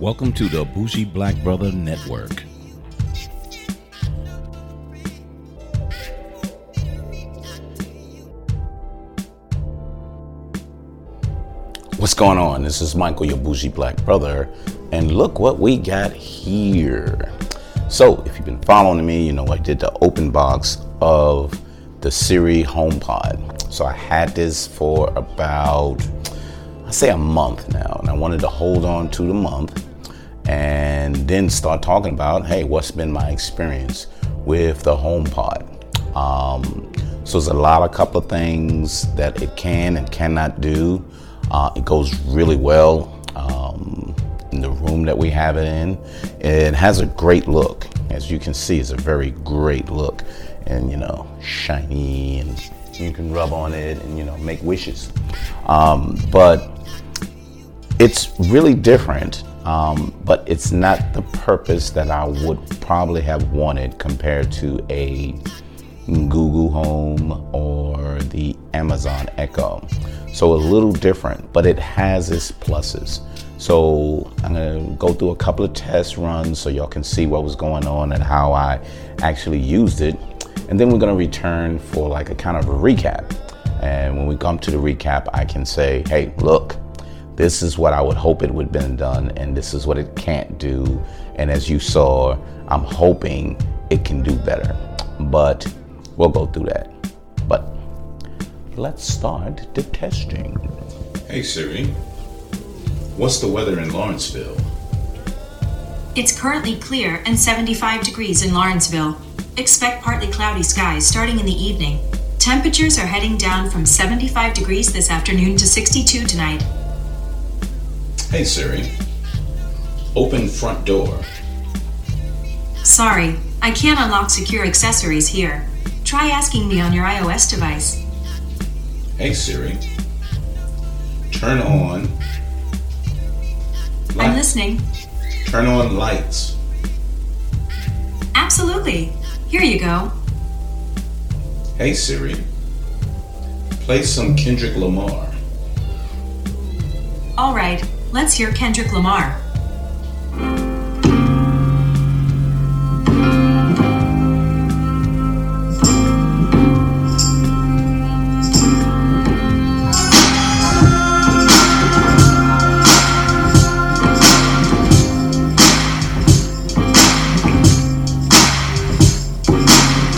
Welcome to the Bougie Black Brother Network. What's going on? This is Michael, your bougie black brother, and look what we got here. So, if you've been following me, you know I did the open box of the Siri HomePod. So I had this for about, I say a month now, and I wanted to hold on to the month and then start talking about, hey, what's been my experience with the HomePod? Um, so there's a lot of couple of things that it can and cannot do. Uh, it goes really well um, in the room that we have it in. It has a great look. As you can see, it's a very great look and, you know, shiny and you can rub on it and, you know, make wishes. Um, but it's really different, um, but it's not the purpose that I would probably have wanted compared to a Google Home or the Amazon Echo. So a little different, but it has its pluses. So I'm gonna go through a couple of test runs so y'all can see what was going on and how I actually used it. And then we're gonna return for like a kind of a recap. And when we come to the recap, I can say, hey, look, this is what I would hope it would have been done, and this is what it can't do. And as you saw, I'm hoping it can do better. But we'll go through that. But let's start the testing. Hey Siri, what's the weather in Lawrenceville? It's currently clear and 75 degrees in Lawrenceville. Expect partly cloudy skies starting in the evening. Temperatures are heading down from 75 degrees this afternoon to 62 tonight. Hey Siri, open front door. Sorry, I can't unlock secure accessories here. Try asking me on your iOS device. Hey Siri, turn on. I'm light- listening. Turn on lights. Absolutely. Here you go. Hey Siri, play some Kendrick Lamar. All right, let's hear Kendrick Lamar.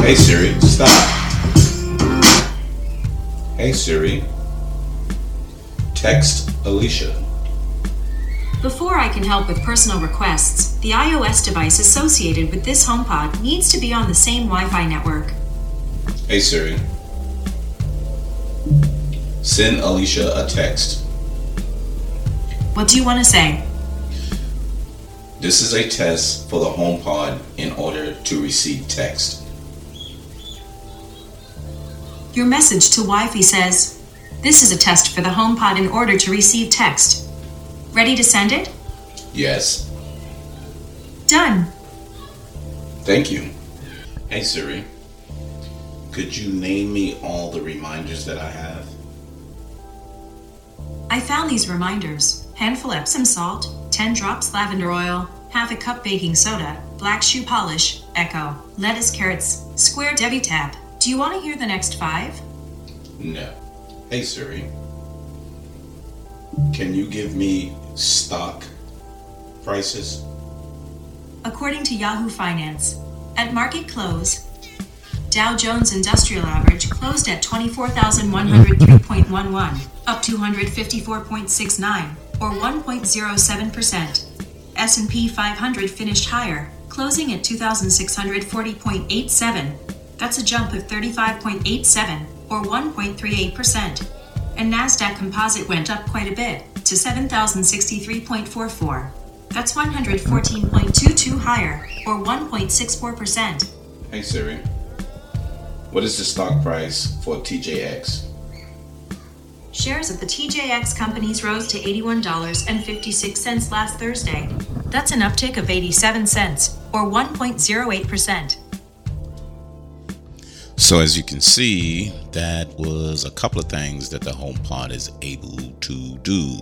Hey Siri, stop. Hey Siri, text Alicia. Before I can help with personal requests, the iOS device associated with this HomePod needs to be on the same Wi Fi network. Hey Siri, send Alicia a text. What do you want to say? This is a test for the HomePod in order to receive text. Your message to Wi-Fi says, This is a test for the HomePod in order to receive text. Ready to send it? Yes, Done. thank you. Hey Siri, could you name me all the reminders that I have? I found these reminders handful Epsom salt, 10 drops lavender oil, half a cup baking soda, black shoe polish, echo, lettuce carrots, square Debbie tap. Do you want to hear the next five? No. Hey Siri, can you give me stock prices? According to Yahoo Finance, at market close, Dow Jones Industrial Average closed at 24,103.11, up 254.69 or 1.07%. S&P 500 finished higher, closing at 2,640.87. That's a jump of 35.87 or 1.38%. And Nasdaq Composite went up quite a bit to 7,063.44. That's 114.22 higher or 1.64%. Hey Siri, what is the stock price for TJX? Shares of the TJX companies rose to $81.56 last Thursday. That's an uptick of 87 cents, or 1.08%. So, as you can see, that was a couple of things that the HomePod is able to do.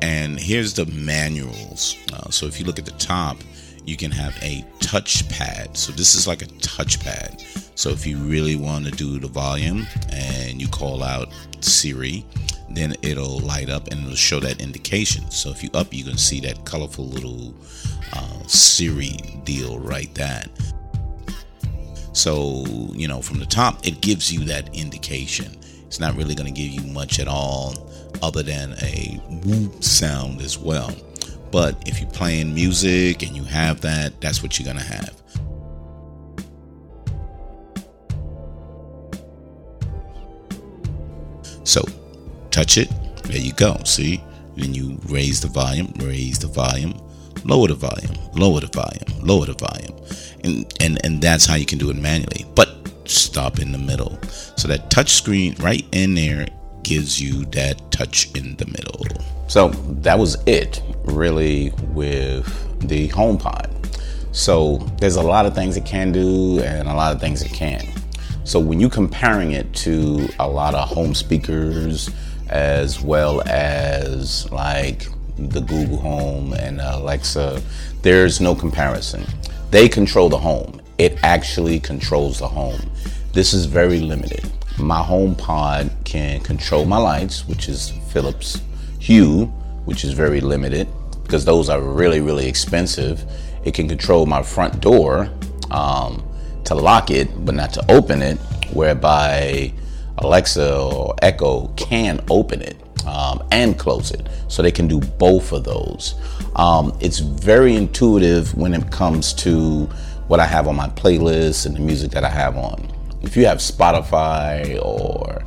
And here's the manuals. Uh, so if you look at the top, you can have a touchpad. So this is like a touchpad. So if you really want to do the volume and you call out Siri, then it'll light up and it'll show that indication. So if you up, you can see that colorful little uh, Siri deal right that. So, you know, from the top, it gives you that indication. It's not really going to give you much at all other than a whoop sound as well. But if you're playing music and you have that, that's what you're going to have. So touch it. There you go. See? Then you raise the volume, raise the volume, lower the volume, lower the volume, lower the volume. And and and that's how you can do it manually. But stop in the middle. So that touch screen right in there gives you that touch in the middle. So that was it, really, with the HomePod. So there's a lot of things it can do and a lot of things it can't. So when you're comparing it to a lot of home speakers, as well as like the Google Home and Alexa, there's no comparison. They control the home. It actually controls the home. This is very limited. My home pod can control my lights, which is Philips Hue, which is very limited because those are really, really expensive. It can control my front door um, to lock it, but not to open it, whereby Alexa or Echo can open it um, and close it. So they can do both of those. Um, it's very intuitive when it comes to what I have on my playlist and the music that I have on. If you have Spotify or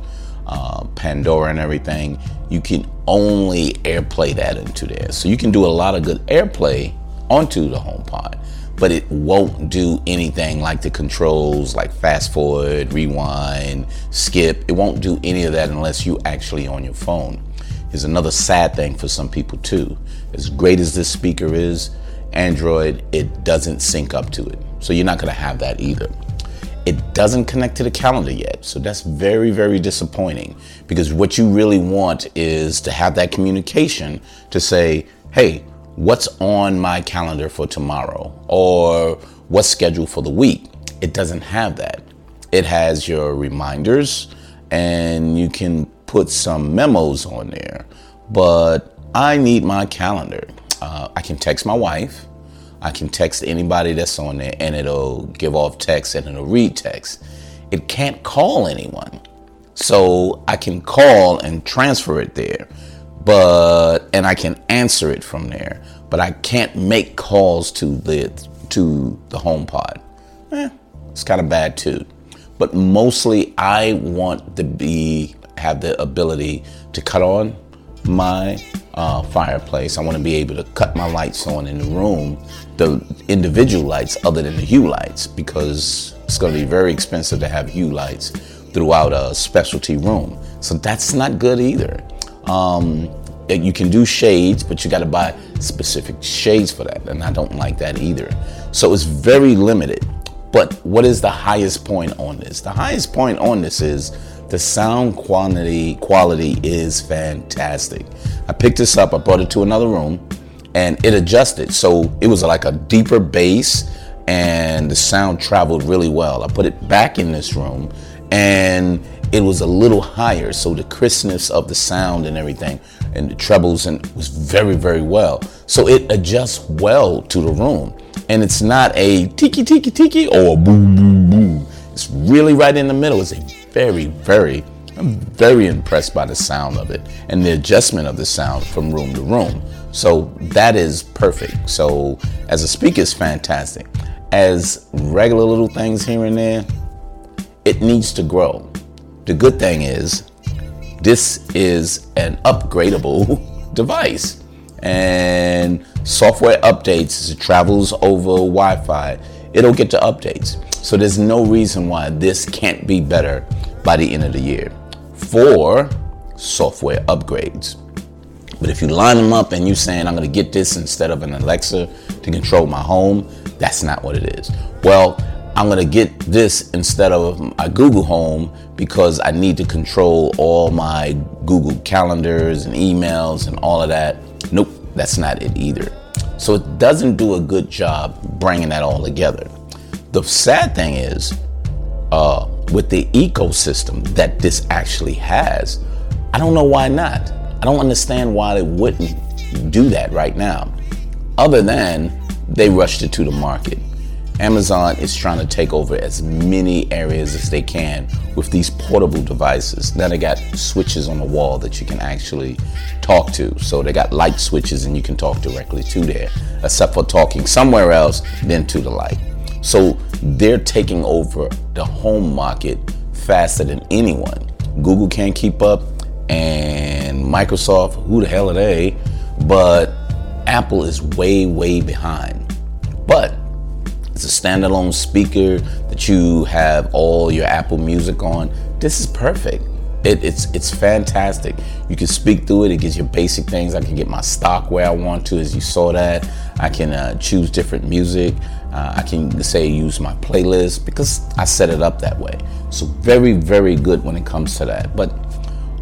uh, Pandora and everything, you can only AirPlay that into there. So you can do a lot of good AirPlay onto the HomePod, but it won't do anything like the controls, like fast forward, rewind, skip. It won't do any of that unless you actually on your phone. Is another sad thing for some people too. As great as this speaker is, Android, it doesn't sync up to it. So you're not going to have that either. It doesn't connect to the calendar yet. So that's very, very disappointing because what you really want is to have that communication to say, hey, what's on my calendar for tomorrow or what's scheduled for the week. It doesn't have that. It has your reminders and you can put some memos on there. But I need my calendar. Uh, I can text my wife. I can text anybody that's on there and it'll give off text and it'll read text. It can't call anyone. So I can call and transfer it there, but and I can answer it from there, but I can't make calls to the to the HomePod. Eh, it's kind of bad too. But mostly I want to be have the ability to cut on my uh, fireplace. I want to be able to cut my lights on in the room, the individual lights other than the hue lights, because it's going to be very expensive to have hue lights throughout a specialty room. So that's not good either. Um, you can do shades, but you got to buy specific shades for that, and I don't like that either. So it's very limited. But what is the highest point on this? The highest point on this is the sound quality quality is fantastic. I picked this up, I brought it to another room, and it adjusted. So it was like a deeper bass, and the sound traveled really well. I put it back in this room, and it was a little higher. So the crispness of the sound and everything, and the trebles, and was very, very well. So it adjusts well to the room, and it's not a tiki tiki tiki or boom boom boom. It's really right in the middle. It's a very, very, I'm very impressed by the sound of it and the adjustment of the sound from room to room. So that is perfect. So as a speaker, it's fantastic. As regular little things here and there, it needs to grow. The good thing is, this is an upgradable device. And software updates as it travels over Wi Fi, it'll get the updates. So there's no reason why this can't be better by the end of the year for software upgrades. But if you line them up and you're saying I'm going to get this instead of an Alexa to control my home, that's not what it is. Well, I'm going to get this instead of my Google Home because I need to control all my Google calendars and emails and all of that. Nope, that's not it either. So it doesn't do a good job bringing that all together. The sad thing is, uh, with the ecosystem that this actually has, I don't know why not. I don't understand why they wouldn't do that right now, other than they rushed it to the market. Amazon is trying to take over as many areas as they can with these portable devices. Now they got switches on the wall that you can actually talk to. So they got light switches and you can talk directly to there, except for talking somewhere else, than to the light. So they're taking over the home market faster than anyone. Google can't keep up, and Microsoft, who the hell are they? But Apple is way, way behind. It's a standalone speaker that you have all your Apple Music on. This is perfect. It, it's it's fantastic. You can speak through it. It gives you basic things. I can get my stock where I want to, as you saw that. I can uh, choose different music. Uh, I can say use my playlist because I set it up that way. So very very good when it comes to that. But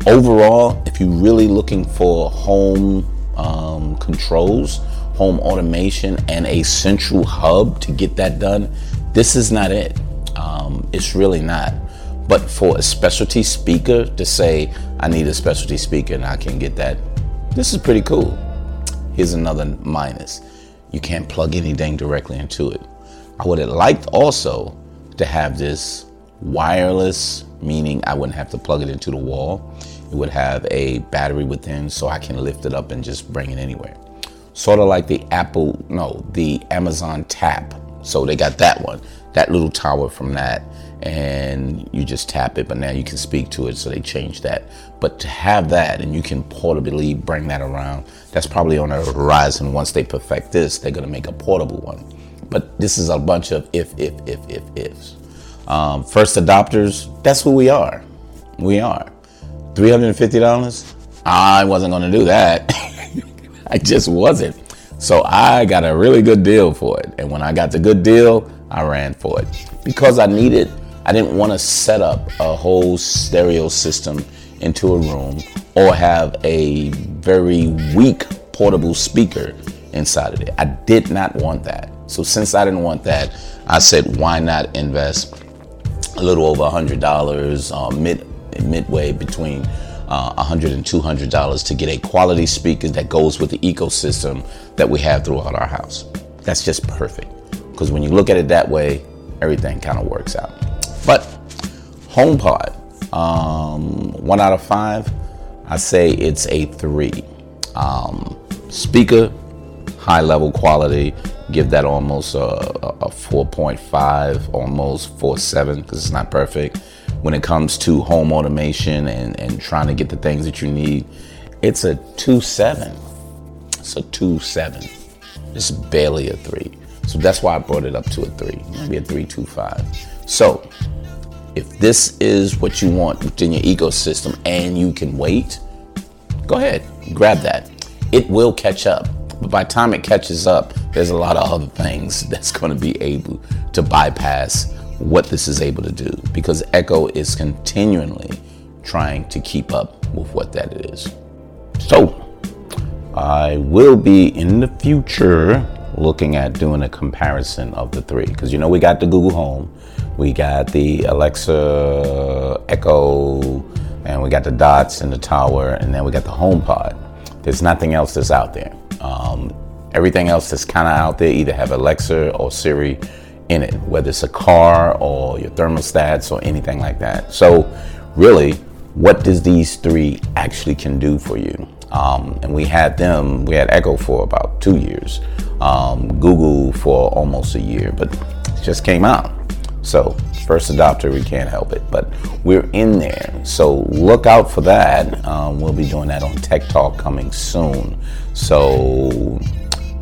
overall, if you're really looking for home um, controls, home automation, and a central hub to get that done, this is not it. Um, it's really not. But for a specialty speaker to say, I need a specialty speaker and I can get that, this is pretty cool. Here's another minus you can't plug anything directly into it. I would have liked also to have this wireless, meaning I wouldn't have to plug it into the wall. It would have a battery within so I can lift it up and just bring it anywhere. Sort of like the Apple, no, the Amazon Tap. So they got that one, that little tower from that and you just tap it, but now you can speak to it, so they changed that. But to have that and you can portably bring that around, that's probably on the horizon. Once they perfect this, they're gonna make a portable one. But this is a bunch of if, if, if, if, ifs. Um, first adopters, that's who we are. We are. $350? I wasn't gonna do that. I just wasn't. So I got a really good deal for it. And when I got the good deal, I ran for it because I needed I didn't want to set up a whole stereo system into a room or have a very weak portable speaker inside of it. I did not want that. So since I didn't want that, I said, why not invest a little over a hundred dollars uh, mid midway between uh, 100 and 200 dollars to get a quality speaker that goes with the ecosystem that we have throughout our house. That's just perfect because when you look at it that way, everything kind of works out. But HomePod, um, one out of five, I say it's a three. Um, speaker, high level quality, give that almost a, a 4.5, almost 4.7 because it's not perfect. When it comes to home automation and, and trying to get the things that you need, it's a 2-7. It's a 2-7. It's barely a three. So that's why I brought it up to a three, maybe a 3.25. So if this is what you want within your ecosystem and you can wait, go ahead, grab that. It will catch up. But by the time it catches up, there's a lot of other things that's going to be able to bypass what this is able to do because Echo is continually trying to keep up with what that is. So, I will be in the future looking at doing a comparison of the three because you know we got the Google Home, we got the Alexa Echo, and we got the Dots and the Tower, and then we got the HomePod. There's nothing else that's out there. Um, everything else that's kind of out there either have Alexa or Siri in it, whether it's a car or your thermostats or anything like that. So, really, what does these three actually can do for you? Um, and we had them, we had Echo for about two years, um, Google for almost a year, but it just came out. So, first adopter, we can't help it, but we're in there. So, look out for that. Um, we'll be doing that on Tech Talk coming soon. So,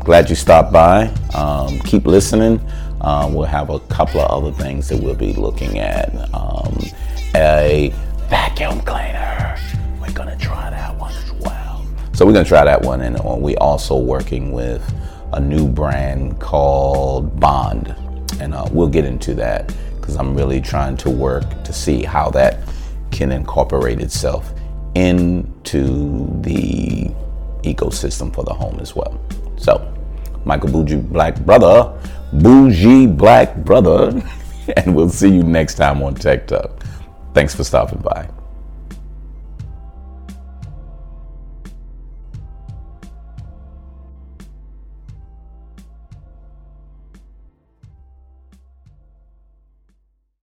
glad you stopped by. Um, keep listening. Um, we'll have a couple of other things that we'll be looking at. Um, a vacuum cleaner. We're to try that one as well. So, we're to try that one. And uh, we also working with a new brand called Bond and uh, we'll get into that because I'm really trying to work to see how that can incorporate itself into the ecosystem for the home as well. So, Michael Bougie Black Brother, Bougie Black Brother, and we'll see you next time on Tech Talk. Thanks for stopping by.